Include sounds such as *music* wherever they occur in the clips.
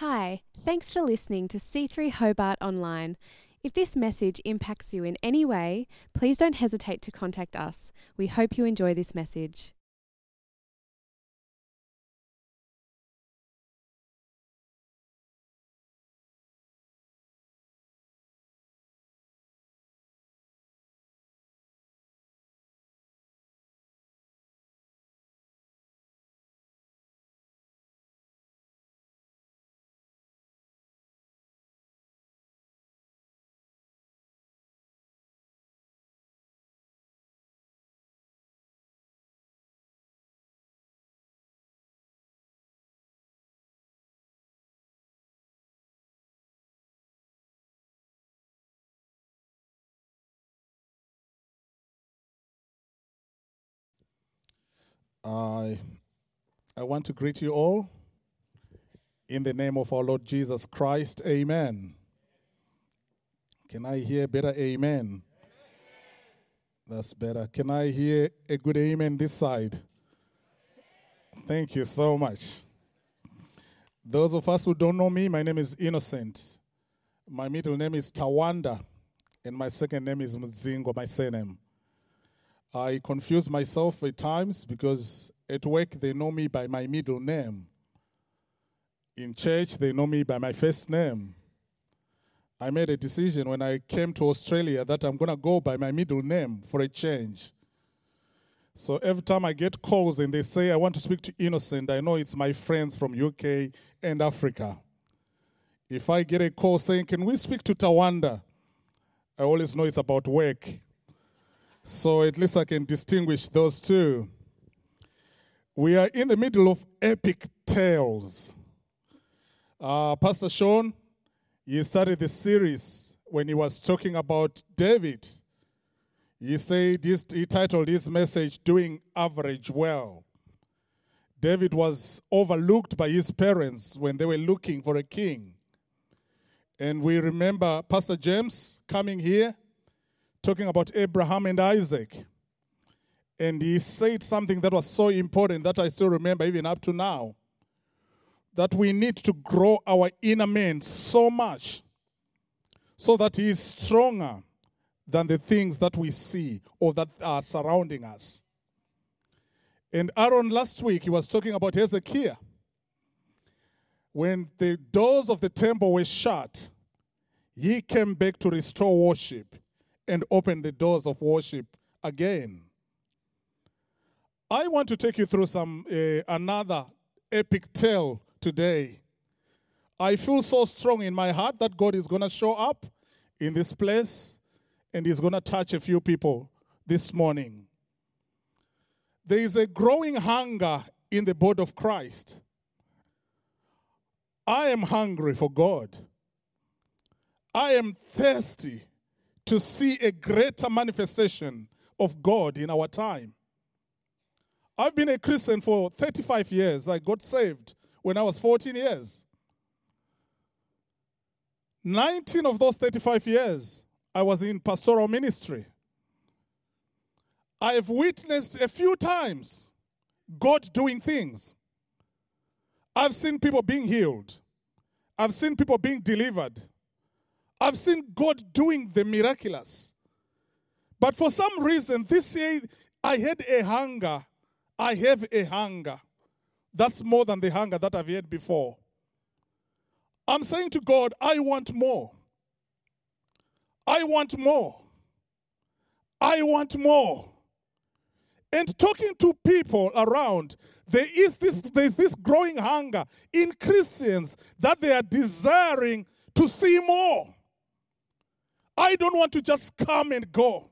Hi, thanks for listening to C3 Hobart Online. If this message impacts you in any way, please don't hesitate to contact us. We hope you enjoy this message. I, I want to greet you all in the name of our Lord Jesus Christ. Amen. Can I hear better amen? That's better. Can I hear a good amen this side? Thank you so much. Those of us who don't know me, my name is Innocent. My middle name is Tawanda, and my second name is Mzingo, my surname. I confuse myself at times because at work they know me by my middle name. In church they know me by my first name. I made a decision when I came to Australia that I'm going to go by my middle name for a change. So every time I get calls and they say I want to speak to Innocent, I know it's my friends from UK and Africa. If I get a call saying, Can we speak to Tawanda? I always know it's about work. So at least I can distinguish those two. We are in the middle of epic tales. Uh, Pastor Sean, he started the series when he was talking about David. He said he titled his message "Doing Average Well." David was overlooked by his parents when they were looking for a king. And we remember Pastor James coming here talking about Abraham and Isaac. And he said something that was so important that I still remember even up to now that we need to grow our inner man so much so that he is stronger than the things that we see or that are surrounding us. And Aaron last week, he was talking about Hezekiah. When the doors of the temple were shut, he came back to restore worship and open the doors of worship again. I want to take you through some uh, another epic tale today. I feel so strong in my heart that God is going to show up in this place and He's going to touch a few people this morning. There is a growing hunger in the body of Christ. I am hungry for God. I am thirsty to see a greater manifestation of God in our time. I've been a Christian for 35 years. I got saved when I was 14 years. 19 of those 35 years, I was in pastoral ministry. I have witnessed a few times God doing things. I've seen people being healed. I've seen people being delivered. I've seen God doing the miraculous. But for some reason, this year I had a hunger. I have a hunger. That's more than the hunger that I've had before. I'm saying to God, I want more. I want more. I want more. And talking to people around, there is this, there's this growing hunger in Christians that they are desiring to see more. I don't want to just come and go.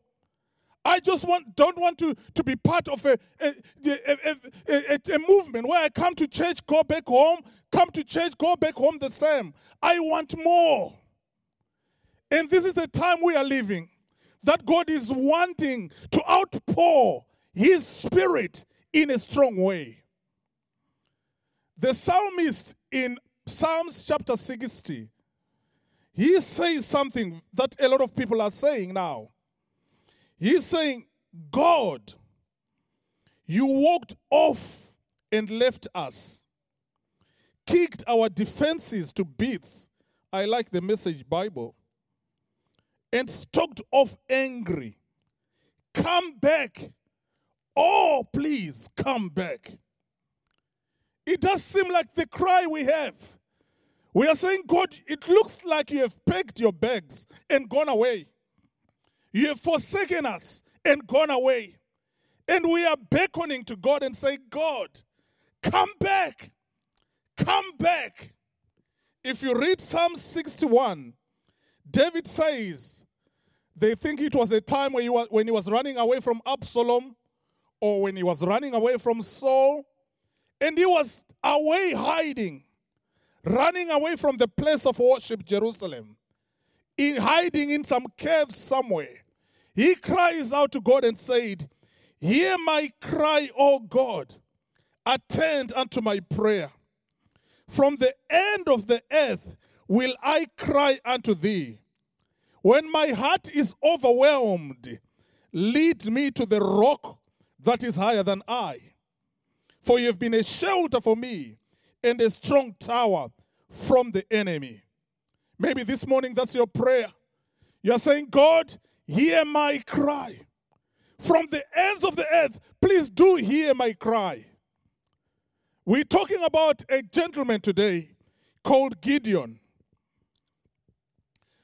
I just want, don't want to, to be part of a, a, a, a, a movement where I come to church, go back home, come to church, go back home the same. I want more. And this is the time we are living that God is wanting to outpour His Spirit in a strong way. The psalmist in Psalms chapter 60 he says something that a lot of people are saying now. He's saying, God, you walked off and left us. kicked our defenses to bits. I like the message Bible. And stalked off angry. Come back. Oh, please come back. It does seem like the cry we have. We are saying, God, it looks like you have packed your bags and gone away. You have forsaken us and gone away. And we are beckoning to God and say, God, come back. Come back. If you read Psalm 61, David says, they think it was a time when he was, when he was running away from Absalom or when he was running away from Saul, and he was away hiding, running away from the place of worship, Jerusalem, in hiding in some cave somewhere. He cries out to God and said, Hear my cry, O God, attend unto my prayer. From the end of the earth will I cry unto thee. When my heart is overwhelmed, lead me to the rock that is higher than I. For you have been a shelter for me and a strong tower from the enemy. Maybe this morning that's your prayer. You're saying, God, hear my cry. From the ends of the earth, please do hear my cry. We're talking about a gentleman today called Gideon.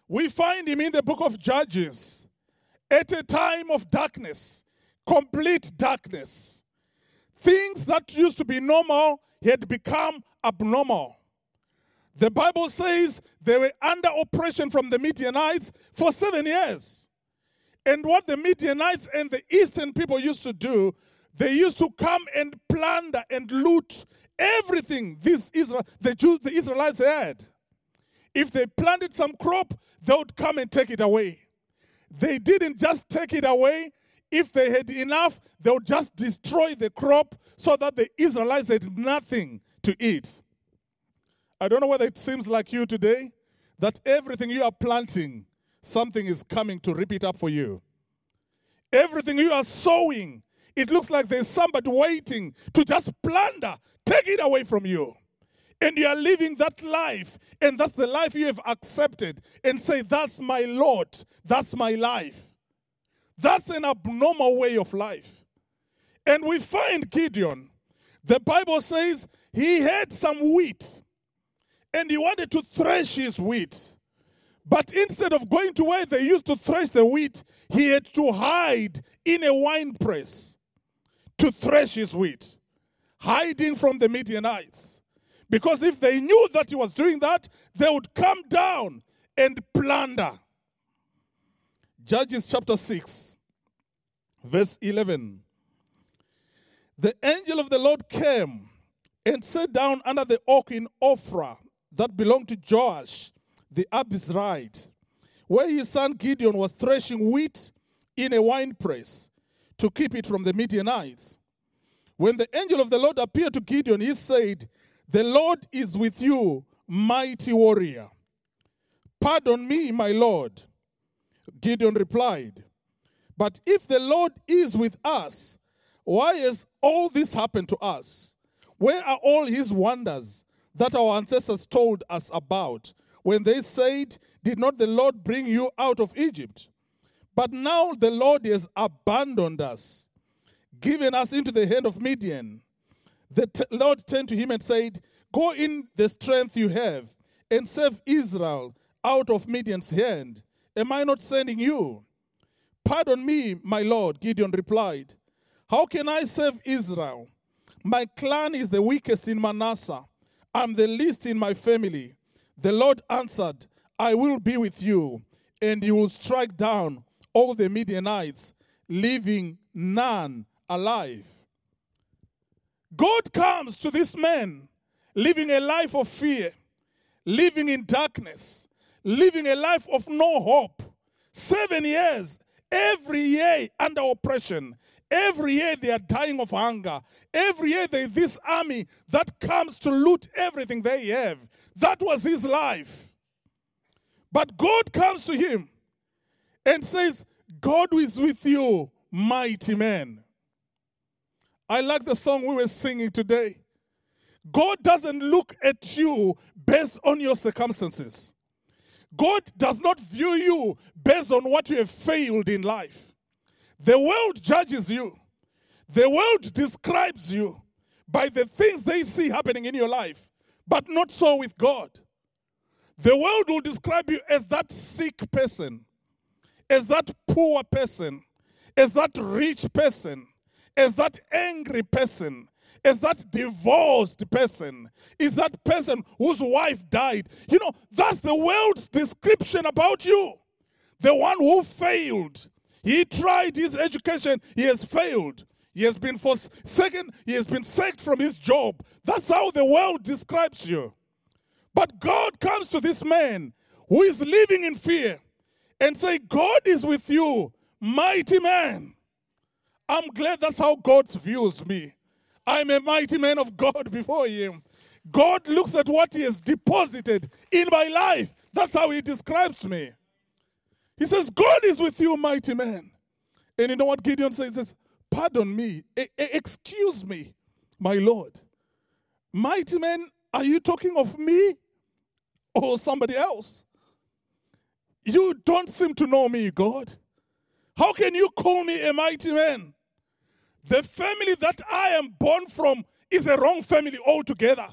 We find him in the book of Judges at a time of darkness, complete darkness. Things that used to be normal had become abnormal. The Bible says they were under oppression from the Midianites for seven years. And what the Midianites and the eastern people used to do, they used to come and plunder and loot everything these Israel, the Jews, the Israelites had. If they planted some crop, they would come and take it away. They didn't just take it away. If they had enough, they would just destroy the crop so that the Israelites had nothing to eat. I don't know whether it seems like you today that everything you are planting, something is coming to rip it up for you. Everything you are sowing, it looks like there's somebody waiting to just plunder, take it away from you. And you are living that life, and that's the life you have accepted, and say, That's my Lord, that's my life. That's an abnormal way of life. And we find Gideon, the Bible says he had some wheat and he wanted to thresh his wheat. But instead of going to where they used to thresh the wheat, he had to hide in a wine press to thresh his wheat, hiding from the Midianites. Because if they knew that he was doing that, they would come down and plunder. Judges chapter 6, verse 11. The angel of the Lord came and sat down under the oak in Ophrah that belonged to Joash the Abiezrite, where his son Gideon was threshing wheat in a winepress to keep it from the Midianites. When the angel of the Lord appeared to Gideon, he said, The Lord is with you, mighty warrior. Pardon me, my Lord. Gideon replied, But if the Lord is with us, why has all this happened to us? Where are all his wonders that our ancestors told us about when they said, Did not the Lord bring you out of Egypt? But now the Lord has abandoned us, given us into the hand of Midian. The t- Lord turned to him and said, Go in the strength you have and save Israel out of Midian's hand. Am I not sending you? Pardon me, my Lord, Gideon replied. How can I save Israel? My clan is the weakest in Manasseh. I'm the least in my family. The Lord answered, I will be with you, and you will strike down all the Midianites, leaving none alive. God comes to this man living a life of fear, living in darkness, living a life of no hope. Seven years, every year under oppression. Every year they are dying of hunger. Every year there's this army that comes to loot everything they have. That was his life. But God comes to him and says, God is with you, mighty man. I like the song we were singing today. God doesn't look at you based on your circumstances. God does not view you based on what you have failed in life. The world judges you, the world describes you by the things they see happening in your life, but not so with God. The world will describe you as that sick person, as that poor person, as that rich person, as that angry person, as that divorced person, is that person whose wife died. You know, that's the world's description about you. The one who failed. He tried his education, he has failed. He has been forsaken, he has been sacked from his job. That's how the world describes you. But God comes to this man who is living in fear and say, God is with you, mighty man. I'm glad that's how God views me. I'm a mighty man of God before him. God looks at what he has deposited in my life. That's how he describes me. He says, God is with you, mighty man. And you know what Gideon says? He says, Pardon me, excuse me, my Lord. Mighty man, are you talking of me or somebody else? You don't seem to know me, God. How can you call me a mighty man? The family that I am born from is a wrong family altogether.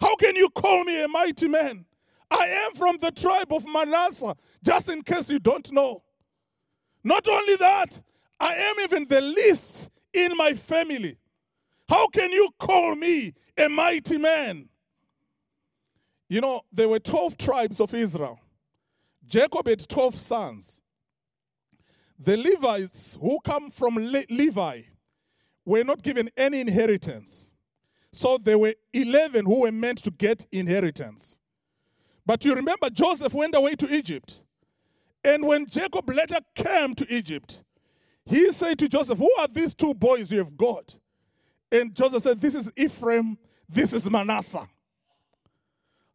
How can you call me a mighty man? I am from the tribe of Manasseh, just in case you don't know. Not only that, I am even the least in my family. How can you call me a mighty man? You know, there were 12 tribes of Israel. Jacob had 12 sons. The Levites who come from Le- Levi were not given any inheritance. So there were 11 who were meant to get inheritance. But you remember Joseph went away to Egypt. And when Jacob later came to Egypt, he said to Joseph, Who are these two boys you have got? And Joseph said, This is Ephraim, this is Manasseh.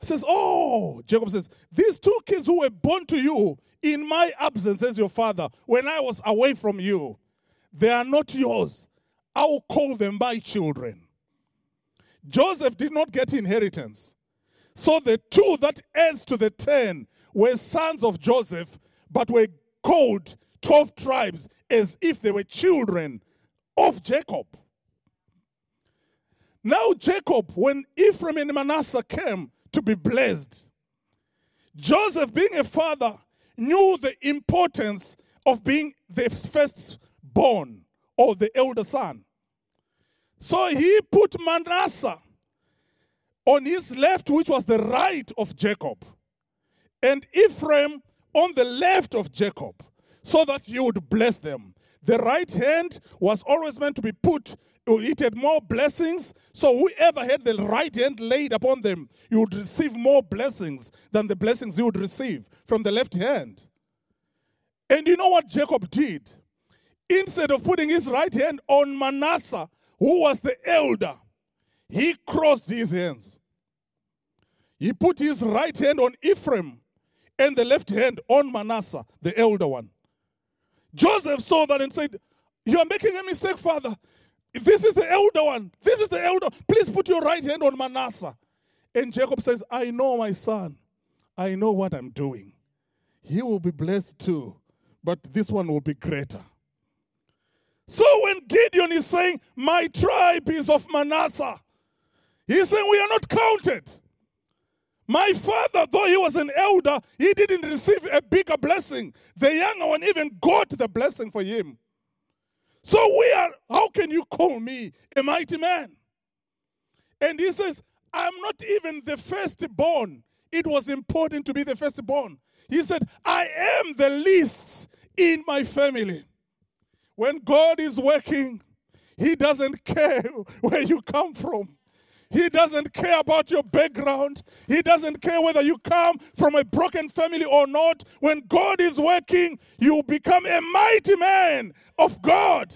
Says, Oh, Jacob says, These two kids who were born to you in my absence as your father, when I was away from you, they are not yours. I will call them my children. Joseph did not get inheritance. So the two that adds to the ten were sons of Joseph, but were called 12 tribes as if they were children of Jacob. Now, Jacob, when Ephraim and Manasseh came to be blessed, Joseph, being a father, knew the importance of being the firstborn or the elder son. So he put Manasseh on his left, which was the right of Jacob, and Ephraim on the left of Jacob, so that he would bless them. The right hand was always meant to be put, it had more blessings. So whoever had the right hand laid upon them, you would receive more blessings than the blessings you would receive from the left hand. And you know what Jacob did? Instead of putting his right hand on Manasseh, who was the elder, he crossed his hands. He put his right hand on Ephraim and the left hand on Manasseh, the elder one. Joseph saw that and said, You are making a mistake, father. This is the elder one. This is the elder. Please put your right hand on Manasseh. And Jacob says, I know my son. I know what I'm doing. He will be blessed too but this one will be greater. So when Gideon is saying, My tribe is of Manasseh, he's saying, We are not counted. My father, though he was an elder, he didn't receive a bigger blessing. The younger one even got the blessing for him. So we are, how can you call me a mighty man? And he says, I'm not even the firstborn. It was important to be the firstborn. He said, I am the least in my family. When God is working, He doesn't *laughs* care where you come from. He doesn't care about your background. He doesn't care whether you come from a broken family or not. When God is working, you become a mighty man of God.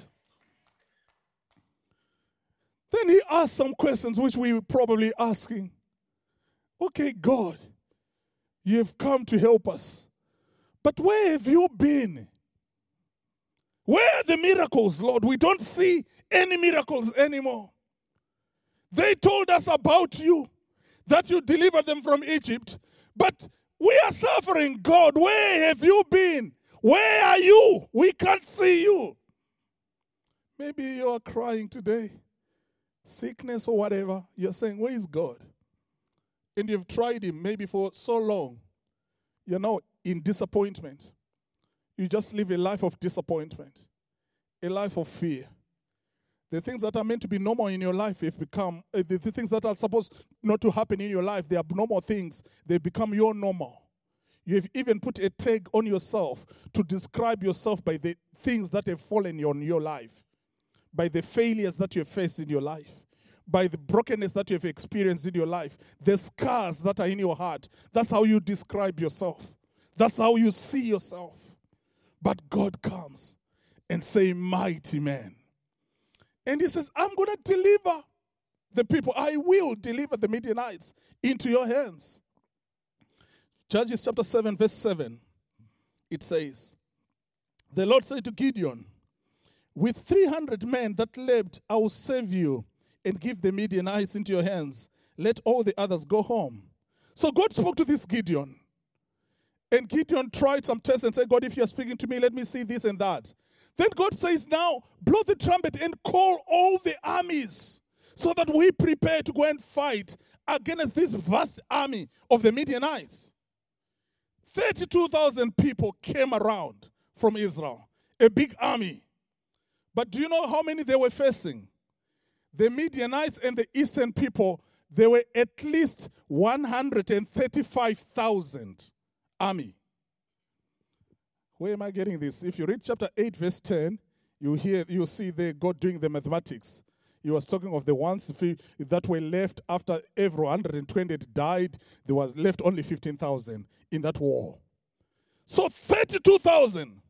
Then he asked some questions which we were probably asking. Okay, God, you have come to help us. But where have you been? Where are the miracles, Lord? We don't see any miracles anymore. They told us about you, that you delivered them from Egypt, but we are suffering. God, where have you been? Where are you? We can't see you. Maybe you are crying today, sickness or whatever. You're saying, Where is God? And you've tried Him maybe for so long. You're now in disappointment. You just live a life of disappointment, a life of fear. The things that are meant to be normal in your life have become, uh, the, the things that are supposed not to happen in your life, they are abnormal things. They become your normal. You've even put a tag on yourself to describe yourself by the things that have fallen on your life, by the failures that you have faced in your life, by the brokenness that you have experienced in your life, the scars that are in your heart. That's how you describe yourself. That's how you see yourself. But God comes and say, "Mighty man." And he says, I'm going to deliver the people. I will deliver the Midianites into your hands. Judges chapter 7, verse 7, it says, The Lord said to Gideon, With 300 men that leapt, I will save you and give the Midianites into your hands. Let all the others go home. So God spoke to this Gideon. And Gideon tried some tests and said, God, if you're speaking to me, let me see this and that. Then God says, Now blow the trumpet and call all the armies so that we prepare to go and fight against this vast army of the Midianites. 32,000 people came around from Israel, a big army. But do you know how many they were facing? The Midianites and the eastern people, they were at least 135,000 army. Where am I getting this? If you read chapter 8, verse 10, you hear you see there God doing the mathematics. He was talking of the ones that were left after every 120 died, there was left only 15,000 in that war. So 32,000.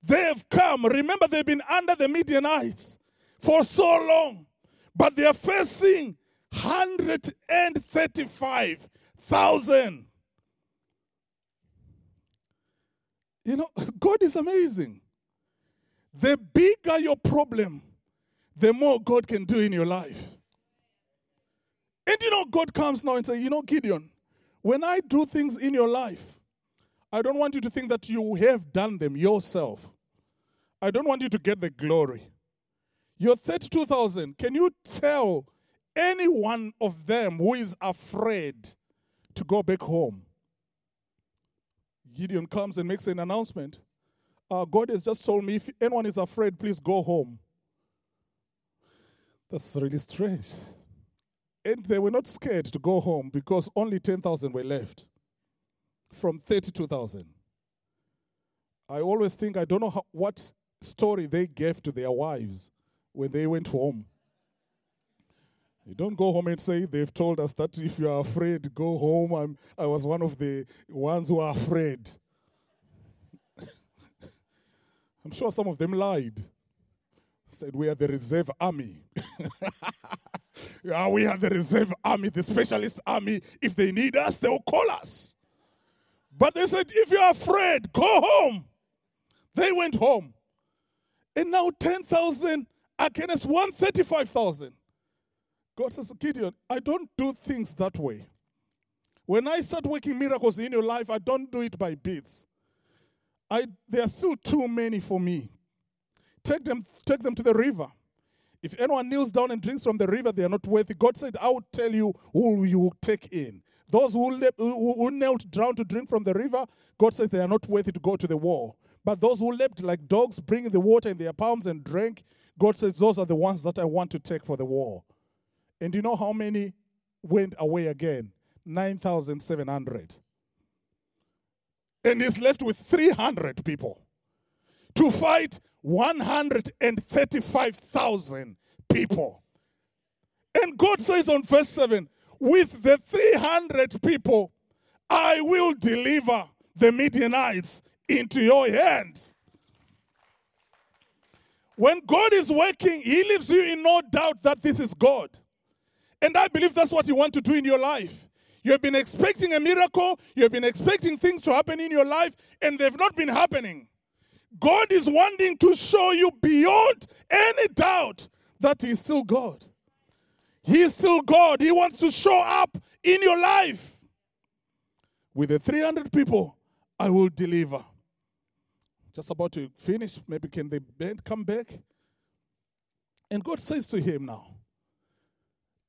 They have come. Remember, they've been under the Midianites for so long, but they are facing 135,000. You know, *laughs* God is amazing. The bigger your problem, the more God can do in your life. And you know, God comes now and says, You know, Gideon, when I do things in your life, I don't want you to think that you have done them yourself. I don't want you to get the glory. You're 32,000. Can you tell any one of them who is afraid to go back home? Gideon comes and makes an announcement. Uh, God has just told me if anyone is afraid, please go home. That's really strange. And they were not scared to go home because only 10,000 were left from 32,000. I always think, I don't know how, what story they gave to their wives when they went home. You don't go home and say, they've told us that if you are afraid, go home. I'm, I was one of the ones who are afraid. *laughs* I'm sure some of them lied. Said, we are the reserve army. *laughs* yeah, we are the reserve army, the specialist army. If they need us, they'll call us. But they said, if you're afraid, go home. They went home. And now 10,000 against 135,000. God says, Gideon, I don't do things that way. When I start working miracles in your life, I don't do it by bits. I, there are still too many for me. Take them, take them to the river. If anyone kneels down and drinks from the river, they are not worthy. God said, I will tell you who you will take in. Those who, le- who, knelt down to drink from the river, God said they are not worthy to go to the war. But those who leapt like dogs, bringing the water in their palms and drank, God says, Those are the ones that I want to take for the war. And you know how many went away again? 9,700. And he's left with 300 people to fight 135,000 people. And God says on verse 7 with the 300 people, I will deliver the Midianites into your hands. When God is working, He leaves you in no doubt that this is God. And I believe that's what you want to do in your life. You have been expecting a miracle, you have been expecting things to happen in your life, and they've not been happening. God is wanting to show you beyond any doubt that He is still God. He is still God. He wants to show up in your life. With the 300 people, I will deliver. Just about to finish. Maybe can the band come back? And God says to him now,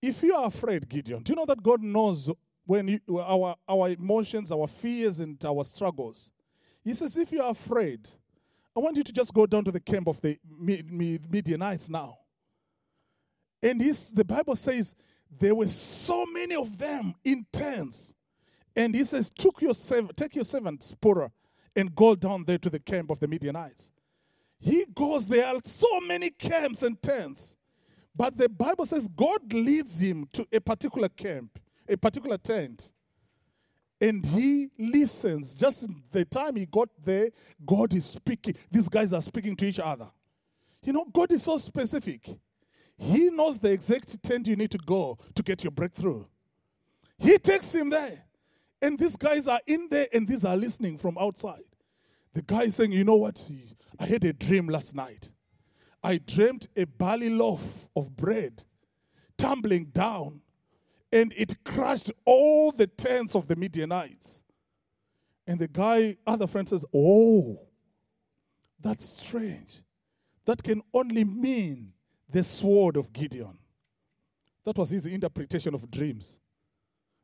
if you are afraid, Gideon, do you know that God knows when you, our, our emotions, our fears, and our struggles? He says, if you are afraid, I want you to just go down to the camp of the Midianites now. And he's, the Bible says there were so many of them in tents. And he says, Took your take your servant Zipporah and go down there to the camp of the Midianites. He goes, there are so many camps and tents. But the Bible says God leads him to a particular camp, a particular tent. And he listens. Just the time he got there, God is speaking. These guys are speaking to each other. You know, God is so specific. He knows the exact tent you need to go to get your breakthrough. He takes him there. And these guys are in there and these are listening from outside. The guy is saying, You know what? I had a dream last night. I dreamt a barley loaf of bread tumbling down, and it crushed all the tents of the Midianites. And the guy, other friend says, Oh, that's strange. That can only mean the sword of Gideon. That was his interpretation of dreams.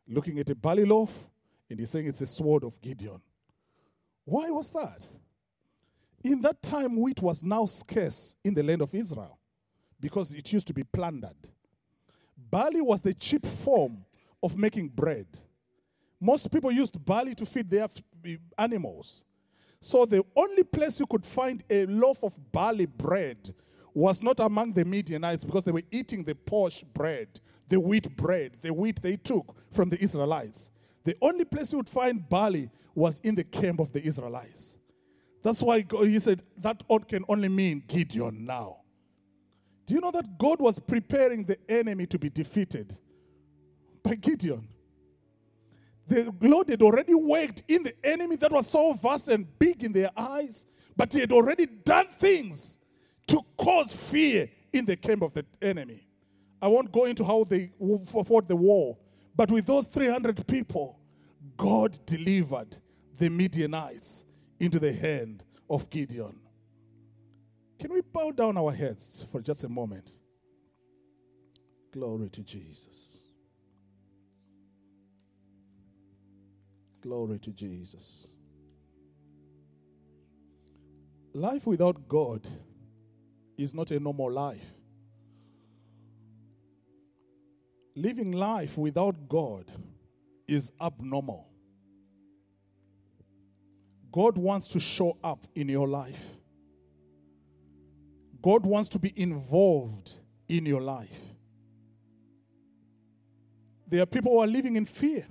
Looking at a barley loaf, and he's saying it's a sword of Gideon. Why was that? In that time, wheat was now scarce in the land of Israel because it used to be plundered. Barley was the cheap form of making bread. Most people used barley to feed their animals. So the only place you could find a loaf of barley bread was not among the Midianites because they were eating the posh bread, the wheat bread, the wheat they took from the Israelites. The only place you would find barley was in the camp of the Israelites. That's why he said that can only mean Gideon now. Do you know that God was preparing the enemy to be defeated by Gideon? The Lord had already worked in the enemy that was so vast and big in their eyes, but he had already done things to cause fear in the camp of the enemy. I won't go into how they fought the war, but with those 300 people, God delivered the Midianites into the hand of Gideon. Can we bow down our heads for just a moment? Glory to Jesus. Glory to Jesus. Life without God is not a normal life. Living life without God is abnormal. God wants to show up in your life. God wants to be involved in your life. There are people who are living in fear,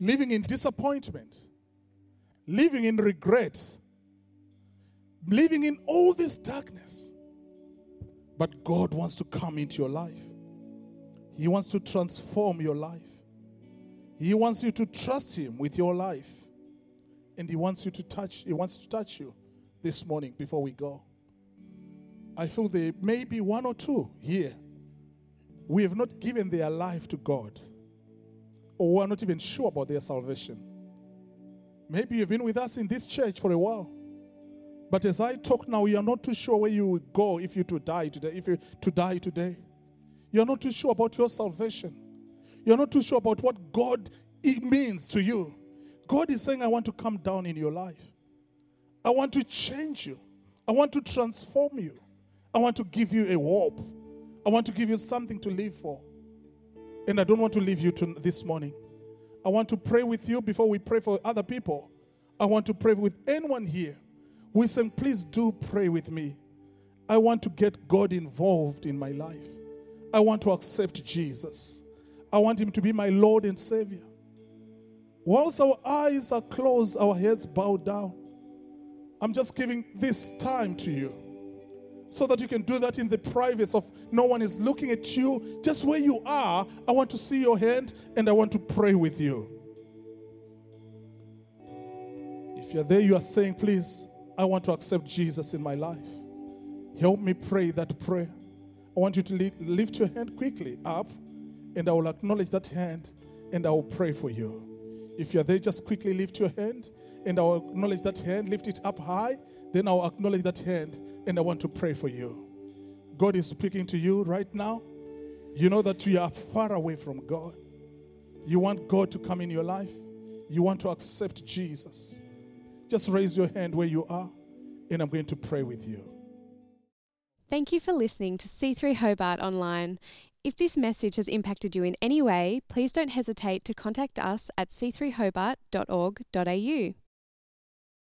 living in disappointment, living in regret, living in all this darkness. But God wants to come into your life. He wants to transform your life. He wants you to trust Him with your life and he wants you to touch he wants to touch you this morning before we go. I feel there may be one or two here. We have not given their life to god. Or we're not even sure about their salvation. Maybe you've been with us in this church for a while. But as i talk now you're not too sure where you will go if you to die today if you to die today. You're not too sure about your salvation. You're not too sure about what god it means to you God is saying, I want to come down in your life. I want to change you. I want to transform you. I want to give you a hope. I want to give you something to live for. And I don't want to leave you to this morning. I want to pray with you before we pray for other people. I want to pray with anyone here. We say, please do pray with me. I want to get God involved in my life. I want to accept Jesus. I want Him to be my Lord and Savior. Whilst our eyes are closed, our heads bowed down. I'm just giving this time to you so that you can do that in the privacy of no one is looking at you. Just where you are, I want to see your hand and I want to pray with you. If you're there, you are saying, Please, I want to accept Jesus in my life. Help me pray that prayer. I want you to lift your hand quickly up, and I will acknowledge that hand and I will pray for you. If you're there, just quickly lift your hand and I will acknowledge that hand. Lift it up high, then I will acknowledge that hand and I want to pray for you. God is speaking to you right now. You know that you are far away from God. You want God to come in your life. You want to accept Jesus. Just raise your hand where you are, and I'm going to pray with you. Thank you for listening to C3 Hobart Online. If this message has impacted you in any way, please don't hesitate to contact us at c3hobart.org.au.